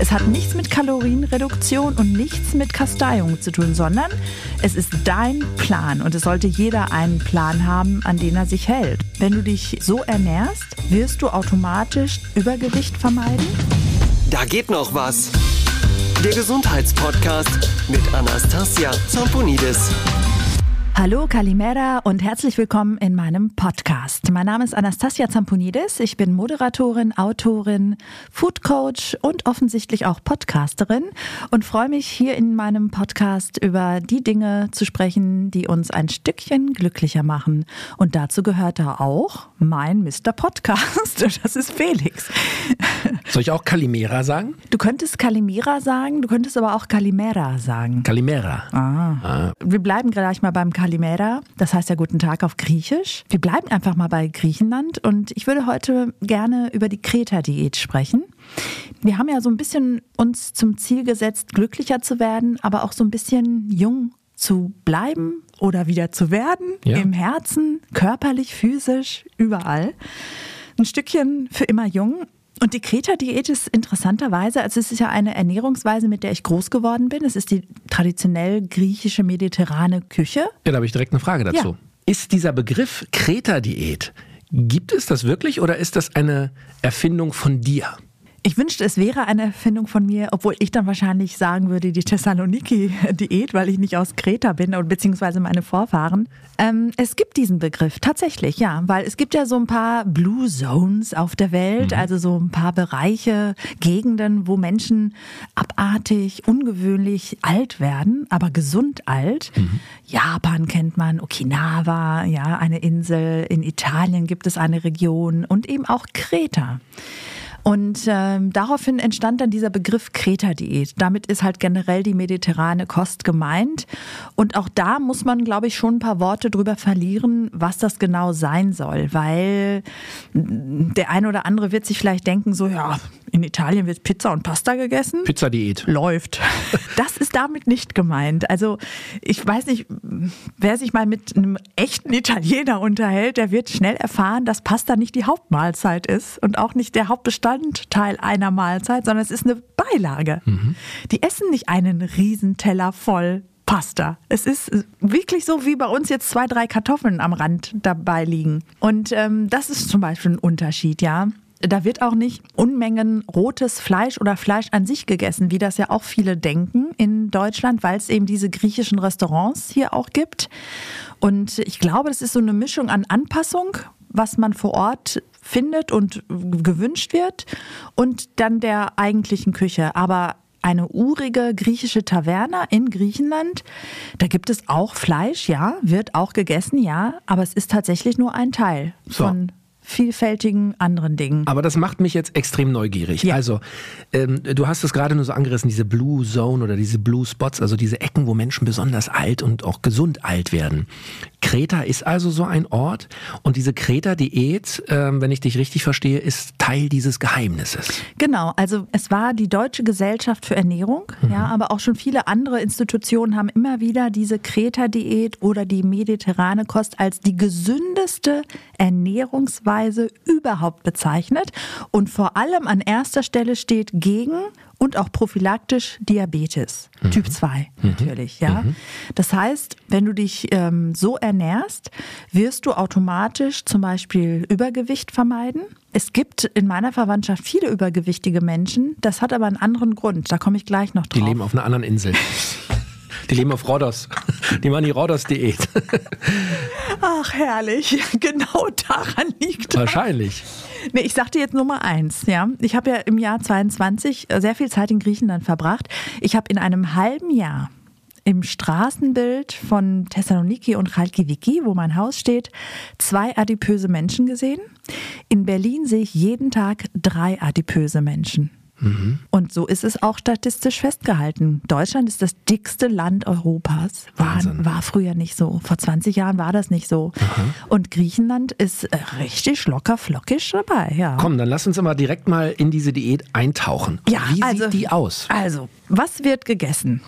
Es hat nichts mit Kalorienreduktion und nichts mit Kasteiung zu tun, sondern es ist dein Plan und es sollte jeder einen Plan haben, an den er sich hält. Wenn du dich so ernährst, wirst du automatisch Übergewicht vermeiden? Da geht noch was. Der Gesundheitspodcast mit Anastasia Zamponidis. Hallo Kalimera und herzlich willkommen in meinem Podcast. Mein Name ist Anastasia Zamponidis. Ich bin Moderatorin, Autorin, Food Coach und offensichtlich auch Podcasterin und freue mich hier in meinem Podcast über die Dinge zu sprechen, die uns ein Stückchen glücklicher machen. Und dazu gehört da auch mein Mr. Podcast. Das ist Felix. Soll ich auch Kalimera sagen? Du könntest Kalimera sagen, du könntest aber auch Kalimera sagen. Kalimera. Ah. ah. Wir bleiben gleich mal beim Kalimera. Kalimera, das heißt ja guten Tag auf Griechisch. Wir bleiben einfach mal bei Griechenland und ich würde heute gerne über die Kreta-Diät sprechen. Wir haben ja so ein bisschen uns zum Ziel gesetzt, glücklicher zu werden, aber auch so ein bisschen jung zu bleiben oder wieder zu werden, ja. im Herzen, körperlich, physisch, überall. Ein Stückchen für immer jung. Und die Kreta-Diät ist interessanterweise, also es ist ja eine Ernährungsweise, mit der ich groß geworden bin. Es ist die traditionell griechische mediterrane Küche. Ja, da habe ich direkt eine Frage dazu. Ja. Ist dieser Begriff Kreta-Diät, gibt es das wirklich oder ist das eine Erfindung von dir? Ich wünschte, es wäre eine Erfindung von mir, obwohl ich dann wahrscheinlich sagen würde, die Thessaloniki-Diät, weil ich nicht aus Kreta bin, beziehungsweise meine Vorfahren. Ähm, es gibt diesen Begriff tatsächlich, ja, weil es gibt ja so ein paar Blue Zones auf der Welt, mhm. also so ein paar Bereiche, Gegenden, wo Menschen abartig, ungewöhnlich alt werden, aber gesund alt. Mhm. Japan kennt man, Okinawa, ja, eine Insel, in Italien gibt es eine Region und eben auch Kreta. Und ähm, daraufhin entstand dann dieser Begriff Kreta-Diät. Damit ist halt generell die mediterrane Kost gemeint. Und auch da muss man, glaube ich, schon ein paar Worte drüber verlieren, was das genau sein soll. Weil der eine oder andere wird sich vielleicht denken, so ja, in Italien wird Pizza und Pasta gegessen. Pizza-Diät. Läuft. Das ist damit nicht gemeint. Also ich weiß nicht, wer sich mal mit einem echten Italiener unterhält, der wird schnell erfahren, dass Pasta nicht die Hauptmahlzeit ist und auch nicht der Hauptbestandteil einer Mahlzeit, sondern es ist eine Beilage. Mhm. Die essen nicht einen Riesenteller voll Pasta. Es ist wirklich so, wie bei uns jetzt zwei, drei Kartoffeln am Rand dabei liegen. Und ähm, das ist zum Beispiel ein Unterschied, ja. Da wird auch nicht Unmengen rotes Fleisch oder Fleisch an sich gegessen, wie das ja auch viele denken in Deutschland, weil es eben diese griechischen Restaurants hier auch gibt. Und ich glaube, das ist so eine Mischung an Anpassung, was man vor Ort findet und gewünscht wird, und dann der eigentlichen Küche. Aber eine urige griechische Taverne in Griechenland. Da gibt es auch Fleisch, ja, wird auch gegessen, ja, aber es ist tatsächlich nur ein Teil so. von vielfältigen anderen Dingen. Aber das macht mich jetzt extrem neugierig. Ja. Also, ähm, du hast es gerade nur so angerissen, diese Blue Zone oder diese Blue Spots, also diese Ecken, wo Menschen besonders alt und auch gesund alt werden. Kreta ist also so ein Ort und diese Kreta-Diät, ähm, wenn ich dich richtig verstehe, ist Teil dieses Geheimnisses. Genau, also es war die Deutsche Gesellschaft für Ernährung, mhm. ja, aber auch schon viele andere Institutionen haben immer wieder diese Kreta-Diät oder die mediterrane Kost als die gesündeste Ernährungsweise Weise überhaupt bezeichnet und vor allem an erster Stelle steht gegen und auch prophylaktisch Diabetes, mhm. Typ 2 mhm. natürlich, ja. Mhm. Das heißt, wenn du dich ähm, so ernährst, wirst du automatisch zum Beispiel Übergewicht vermeiden. Es gibt in meiner Verwandtschaft viele übergewichtige Menschen, das hat aber einen anderen Grund, da komme ich gleich noch drauf. Die leben auf einer anderen Insel. Die leben auf Rhodos. Die machen die Rhodos-Diät. Ach, herrlich. Genau daran liegt das. Wahrscheinlich. Nee, ich sagte jetzt Nummer eins. Ja. Ich habe ja im Jahr 22 sehr viel Zeit in Griechenland verbracht. Ich habe in einem halben Jahr im Straßenbild von Thessaloniki und Chalkidiki, wo mein Haus steht, zwei adipöse Menschen gesehen. In Berlin sehe ich jeden Tag drei adipöse Menschen. Mhm. Und so ist es auch statistisch festgehalten. Deutschland ist das dickste Land Europas. War, war früher nicht so. Vor 20 Jahren war das nicht so. Aha. Und Griechenland ist äh, richtig locker flockig dabei. Ja. Komm, dann lass uns aber direkt mal in diese Diät eintauchen. Ja, Wie also, sieht die aus? Also, was wird gegessen?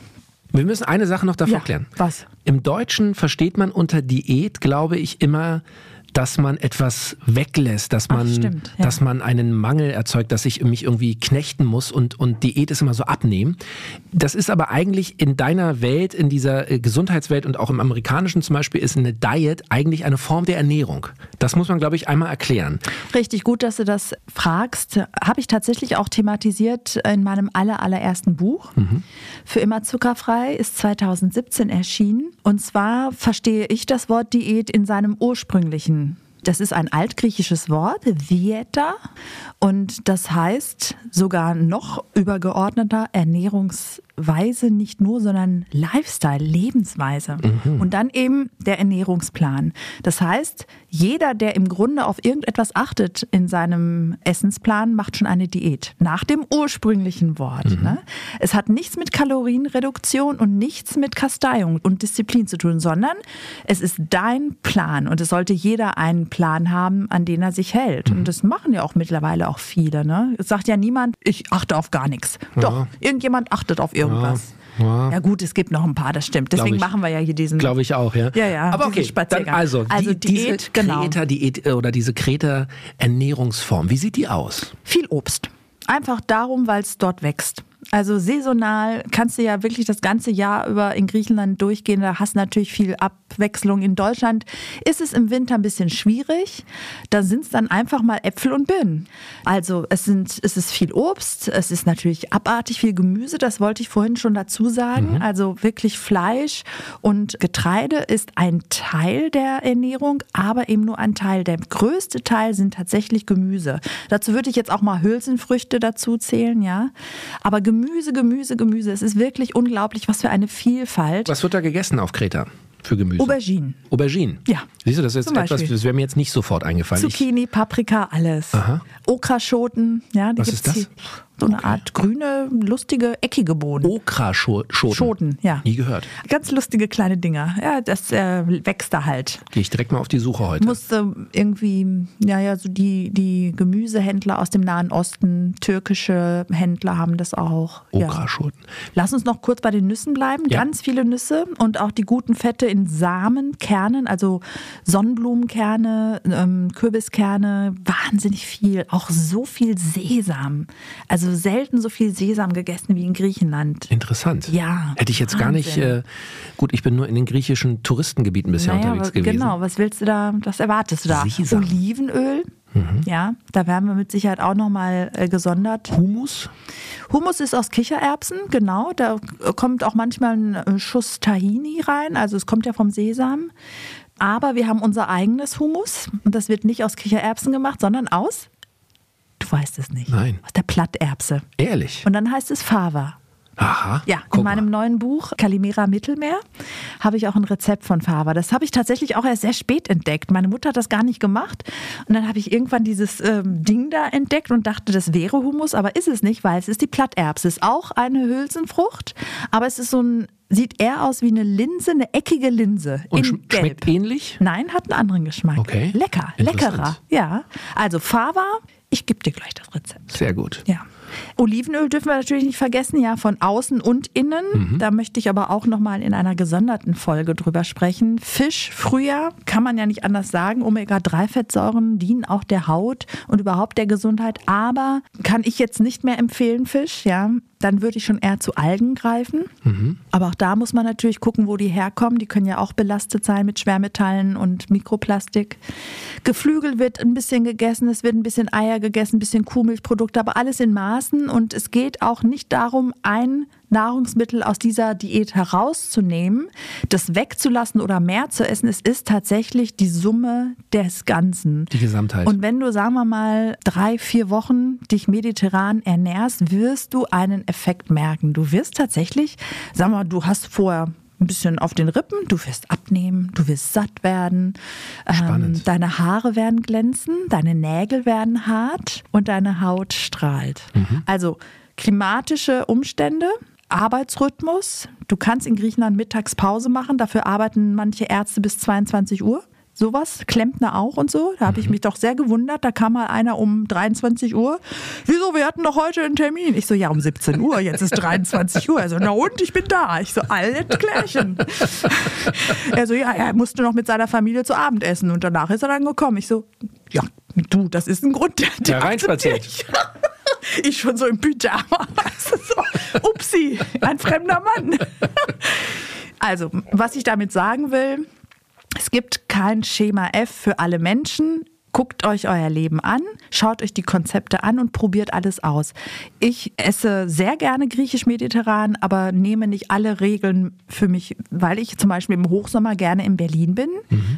Wir müssen eine Sache noch davor ja, klären. Was? Im Deutschen versteht man unter Diät, glaube ich, immer dass man etwas weglässt, dass man, stimmt, ja. dass man einen Mangel erzeugt, dass ich mich irgendwie knechten muss und, und Diät ist immer so abnehmen. Das ist aber eigentlich in deiner Welt, in dieser äh, Gesundheitswelt und auch im amerikanischen zum Beispiel, ist eine Diet eigentlich eine Form der Ernährung. Das muss man, glaube ich, einmal erklären. Richtig gut, dass du das fragst. Habe ich tatsächlich auch thematisiert in meinem aller, allerersten Buch. Für immer zuckerfrei ist 2017 erschienen. Und zwar verstehe ich das Wort Diät in seinem ursprünglichen das ist ein altgriechisches Wort, Vieta, und das heißt sogar noch übergeordneter Ernährungsweise, nicht nur, sondern Lifestyle, Lebensweise. Und dann eben der Ernährungsplan. Das heißt, jeder, der im Grunde auf irgendetwas achtet in seinem Essensplan, macht schon eine Diät. Nach dem ursprünglichen Wort. Ne? Es hat nichts mit Kalorienreduktion und nichts mit Kasteiung und Disziplin zu tun, sondern es ist dein Plan und es sollte jeder einen Plan haben, an den er sich hält. Und das machen ja auch mittlerweile auch viele. Ne? Es sagt ja niemand, ich achte auf gar nichts. Doch, irgendjemand achtet auf irgendwas. Ja. Ja gut, es gibt noch ein paar, das stimmt. Deswegen machen wir ja hier diesen. Glaube ich auch, ja. Ja, ja, Aber okay, dann Spaziergang. also, Also die, Diät, diese genau. Kreta-Diät äh, oder diese Kreta-Ernährungsform, wie sieht die aus? Viel Obst. Einfach darum, weil es dort wächst. Also saisonal kannst du ja wirklich das ganze Jahr über in Griechenland durchgehen. Da hast du natürlich viel Abwechslung. In Deutschland ist es im Winter ein bisschen schwierig. Da sind es dann einfach mal Äpfel und Birnen. Also es, sind, es ist viel Obst, es ist natürlich abartig viel Gemüse, das wollte ich vorhin schon dazu sagen. Also wirklich Fleisch und Getreide ist ein Teil der Ernährung, aber eben nur ein Teil. Der größte Teil sind tatsächlich Gemüse. Dazu würde ich jetzt auch mal Hülsenfrüchte dazu zählen, ja. Aber Gemüse, Gemüse, Gemüse. Es ist wirklich unglaublich, was für eine Vielfalt. Was wird da gegessen auf Kreta für Gemüse? Auberginen. Auberginen? Ja. Siehst du, das ist Zum etwas, Beispiel. das wäre mir jetzt nicht sofort eingefallen. Zucchini, Paprika, alles. Aha. Okraschoten, ja, die Was ist das? hier. So eine Art grüne, lustige, eckige Bohnen. Okraschoten. Schoten, ja. Nie gehört. Ganz lustige kleine Dinger. Ja, das äh, wächst da halt. Gehe ich direkt mal auf die Suche heute. Musste irgendwie, ja, ja, so die, die Gemüsehändler aus dem Nahen Osten, türkische Händler haben das auch. Ja. Okraschoten. Lass uns noch kurz bei den Nüssen bleiben. Ja. Ganz viele Nüsse und auch die guten Fette in Samen, Kernen, also Sonnenblumenkerne, ähm, Kürbiskerne, wahnsinnig viel. Auch so viel Sesam. Also selten so viel Sesam gegessen wie in Griechenland. Interessant. Ja, Hätte ich jetzt gar nicht. Wahnsinn. Äh, gut, ich bin nur in den griechischen Touristengebieten bisher Naja, unterwegs gewesen. Genau, was willst du da, was erwartest du da? Sesam. Mhm. Olivenöl, ja, da werden wir mit Sicherheit auch nochmal äh, gesondert. Humus? Hummus ist aus Kichererbsen, genau. Da kommt auch manchmal ein äh, Schuss Tahini rein, also es kommt ja vom Sesam. Aber wir haben unser eigenes Hummus und das wird nicht aus Kichererbsen gemacht, sondern aus, du weißt es nicht, Nein. aus der Platterbse. Ehrlich? Und dann heißt es Fava. Aha. Ja, in meinem mal. neuen Buch Calimera Mittelmeer habe ich auch ein Rezept von Fava. Das habe ich tatsächlich auch erst sehr spät entdeckt. Meine Mutter hat das gar nicht gemacht. Und dann habe ich irgendwann dieses ähm, Ding da entdeckt und dachte, das wäre Humus, aber ist es nicht, weil es ist die Platterbse. Es ist auch eine Hülsenfrucht, aber es ist so ein, sieht eher aus wie eine Linse, eine eckige Linse. Und in schm- Gelb. schmeckt ähnlich? Nein, hat einen anderen Geschmack. Okay. Lecker, leckerer. Ja. Also Fava, ich gebe dir gleich das Rezept. Sehr gut. Ja. Olivenöl dürfen wir natürlich nicht vergessen, ja, von außen und innen. Mhm. Da möchte ich aber auch nochmal in einer gesonderten Folge drüber sprechen. Fisch, früher, kann man ja nicht anders sagen. Omega-3-Fettsäuren dienen auch der Haut und überhaupt der Gesundheit. Aber kann ich jetzt nicht mehr empfehlen, Fisch, ja. Dann würde ich schon eher zu Algen greifen. Mhm. Aber auch da muss man natürlich gucken, wo die herkommen. Die können ja auch belastet sein mit Schwermetallen und Mikroplastik. Geflügel wird ein bisschen gegessen, es wird ein bisschen Eier gegessen, ein bisschen Kuhmilchprodukte, aber alles in Maßen. Und es geht auch nicht darum, ein Nahrungsmittel aus dieser Diät herauszunehmen, das wegzulassen oder mehr zu essen. Es ist tatsächlich die Summe des Ganzen. Die Gesamtheit. Und wenn du, sagen wir mal, drei, vier Wochen dich mediterran ernährst, wirst du einen Effekt merken. Du wirst tatsächlich, sagen wir mal, du hast vorher ein bisschen auf den Rippen, du wirst abnehmen, du wirst satt werden, ähm, deine Haare werden glänzen, deine Nägel werden hart und deine Haut strahlt. Also klimatische Umstände, Arbeitsrhythmus. Du kannst in Griechenland mittags Pause machen, dafür arbeiten manche Ärzte bis 22 Uhr. sowas, Klempner auch und so. Da habe ich mich doch sehr gewundert. Da kam mal einer um 23 Uhr. Wieso, wir hatten doch heute einen Termin. Ich so, ja, um 17 Uhr, jetzt ist 23 Uhr. Er so, na und, ich bin da. Ich so, alles klärchen. er so, ja, er musste noch mit seiner Familie zu Abend essen und danach ist er dann gekommen. Ich so, ja, du, das ist ein Grund. Der, der Ja, reinspaziert. Ich schon so im Pyjama. So, upsi, ein fremder Mann. Also, was ich damit sagen will, es gibt kein Schema F für alle Menschen. Guckt euch euer Leben an, schaut euch die Konzepte an und probiert alles aus. Ich esse sehr gerne griechisch-mediterran, aber nehme nicht alle Regeln für mich, weil ich zum Beispiel im Hochsommer gerne in Berlin bin,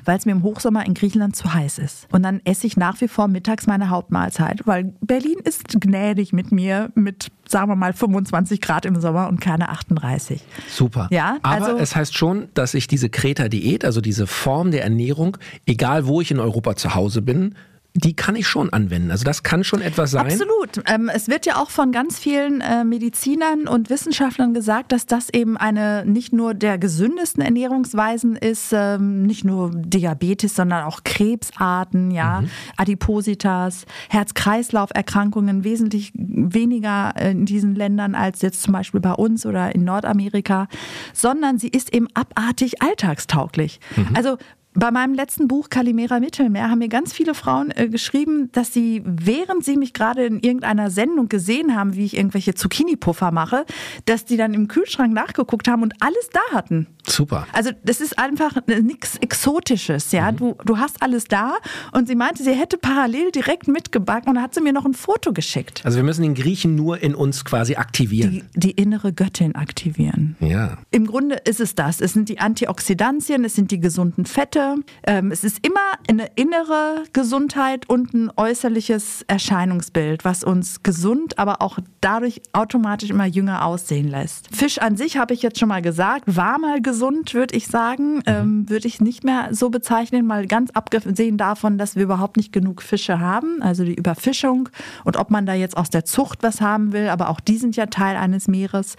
weil es mir im Hochsommer in Griechenland zu heiß ist. Und dann esse ich nach wie vor mittags meine Hauptmahlzeit, weil Berlin ist gnädig mit mir mit, sagen wir mal, 25 Grad im Sommer und keine 38. Super. Ja, Aber also- es heißt schon, dass ich diese Kreta-Diät, also diese Form der Ernährung, egal wo ich in Europa zu Hause bin, die kann ich schon anwenden. Also das kann schon etwas sein. Absolut. Ähm, es wird ja auch von ganz vielen äh, Medizinern und Wissenschaftlern gesagt, dass das eben eine nicht nur der gesündesten Ernährungsweisen ist, ähm, nicht nur Diabetes, sondern auch Krebsarten, ja, Adipositas, Herz-Kreislauf-Erkrankungen wesentlich weniger in diesen Ländern als jetzt zum Beispiel bei uns oder in Nordamerika, sondern sie ist eben abartig alltagstauglich. Also bei meinem letzten Buch Kalimera Mittelmeer haben mir ganz viele Frauen äh, geschrieben, dass sie, während sie mich gerade in irgendeiner Sendung gesehen haben, wie ich irgendwelche Zucchini-Puffer mache, dass die dann im Kühlschrank nachgeguckt haben und alles da hatten. Super. Also das ist einfach nichts Exotisches, ja. Du, du hast alles da und sie meinte, sie hätte parallel direkt mitgebacken und dann hat sie mir noch ein Foto geschickt. Also wir müssen den Griechen nur in uns quasi aktivieren. Die, die innere Göttin aktivieren. ja. Im Grunde ist es das. Es sind die Antioxidantien, es sind die gesunden Fette. Ähm, es ist immer eine innere Gesundheit und ein äußerliches Erscheinungsbild, was uns gesund, aber auch dadurch automatisch immer jünger aussehen lässt. Fisch an sich, habe ich jetzt schon mal gesagt, war mal gesund, würde ich sagen. Ähm, würde ich nicht mehr so bezeichnen, mal ganz abgesehen davon, dass wir überhaupt nicht genug Fische haben. Also die Überfischung und ob man da jetzt aus der Zucht was haben will, aber auch die sind ja Teil eines Meeres.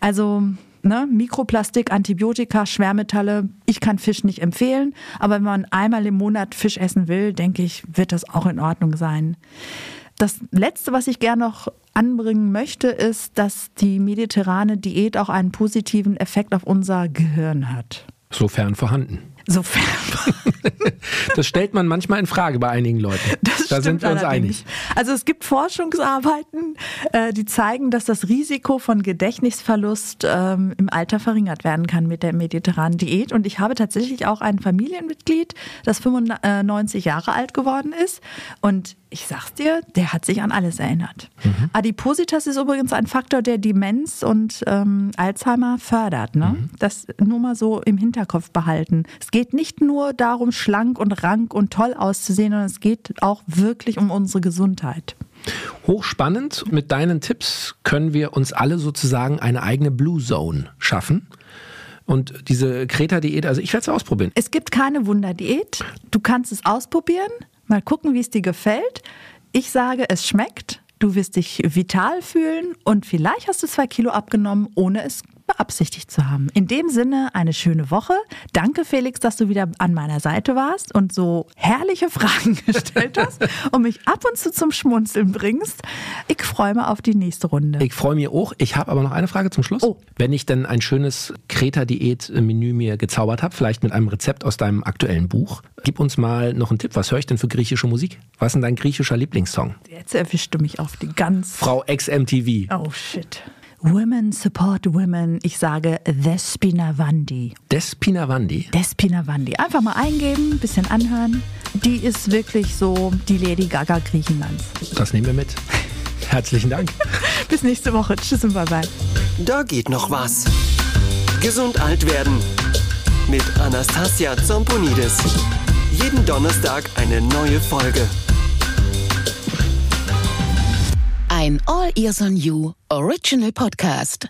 Also ne, Mikroplastik, Antibiotika, Schwermetalle. Ich kann Fisch nicht empfehlen, aber wenn man einmal im Monat Fisch essen will, denke ich, wird das auch in Ordnung sein. Das Letzte, was ich gerne noch anbringen möchte, ist, dass die mediterrane Diät auch einen positiven Effekt auf unser Gehirn hat. Sofern vorhanden. Sofern. Das stellt man manchmal in Frage bei einigen Leuten. Das da sind wir uns einig. Also es gibt Forschungsarbeiten, äh, die zeigen, dass das Risiko von Gedächtnisverlust ähm, im Alter verringert werden kann mit der mediterranen Diät. Und ich habe tatsächlich auch ein Familienmitglied, das 95 Jahre alt geworden ist. Und ich sag's dir, der hat sich an alles erinnert. Mhm. Adipositas ist übrigens ein Faktor, der Demenz und ähm, Alzheimer fördert. Ne? Mhm. Das nur mal so im Hinterkopf behalten. Es geht nicht nur darum, schlank und rank und toll auszusehen, sondern es geht auch wirklich um unsere Gesundheit. Hochspannend. Mit deinen Tipps können wir uns alle sozusagen eine eigene Blue Zone schaffen. Und diese Kreta-Diät, also ich werde es ausprobieren. Es gibt keine Wunderdiät. Du kannst es ausprobieren, mal gucken, wie es dir gefällt. Ich sage, es schmeckt. Du wirst dich vital fühlen und vielleicht hast du zwei Kilo abgenommen, ohne es beabsichtigt zu haben. In dem Sinne eine schöne Woche. Danke, Felix, dass du wieder an meiner Seite warst und so herrliche Fragen gestellt hast und mich ab und zu zum Schmunzeln bringst. Ich freue mich auf die nächste Runde. Ich freue mich auch. Ich habe aber noch eine Frage zum Schluss. Oh. Wenn ich denn ein schönes Kreta-Diät-Menü mir gezaubert habe, vielleicht mit einem Rezept aus deinem aktuellen Buch, gib uns mal noch einen Tipp. Was höre ich denn für griechische Musik? Was ist denn dein griechischer Lieblingssong? Jetzt erwischst du mich auf die ganz. Frau XMTV. Oh shit. Women support women. Ich sage Despina Vandi. Despina Vandi. Despina Vandi. Einfach mal eingeben, bisschen anhören. Die ist wirklich so die Lady Gaga Griechenlands. Das nehmen wir mit. Herzlichen Dank. Bis nächste Woche. Tschüss und bye bye. Da geht noch was. Gesund alt werden. Mit Anastasia Zamponidis. Jeden Donnerstag eine neue Folge. Ein All Ears on You Original Podcast.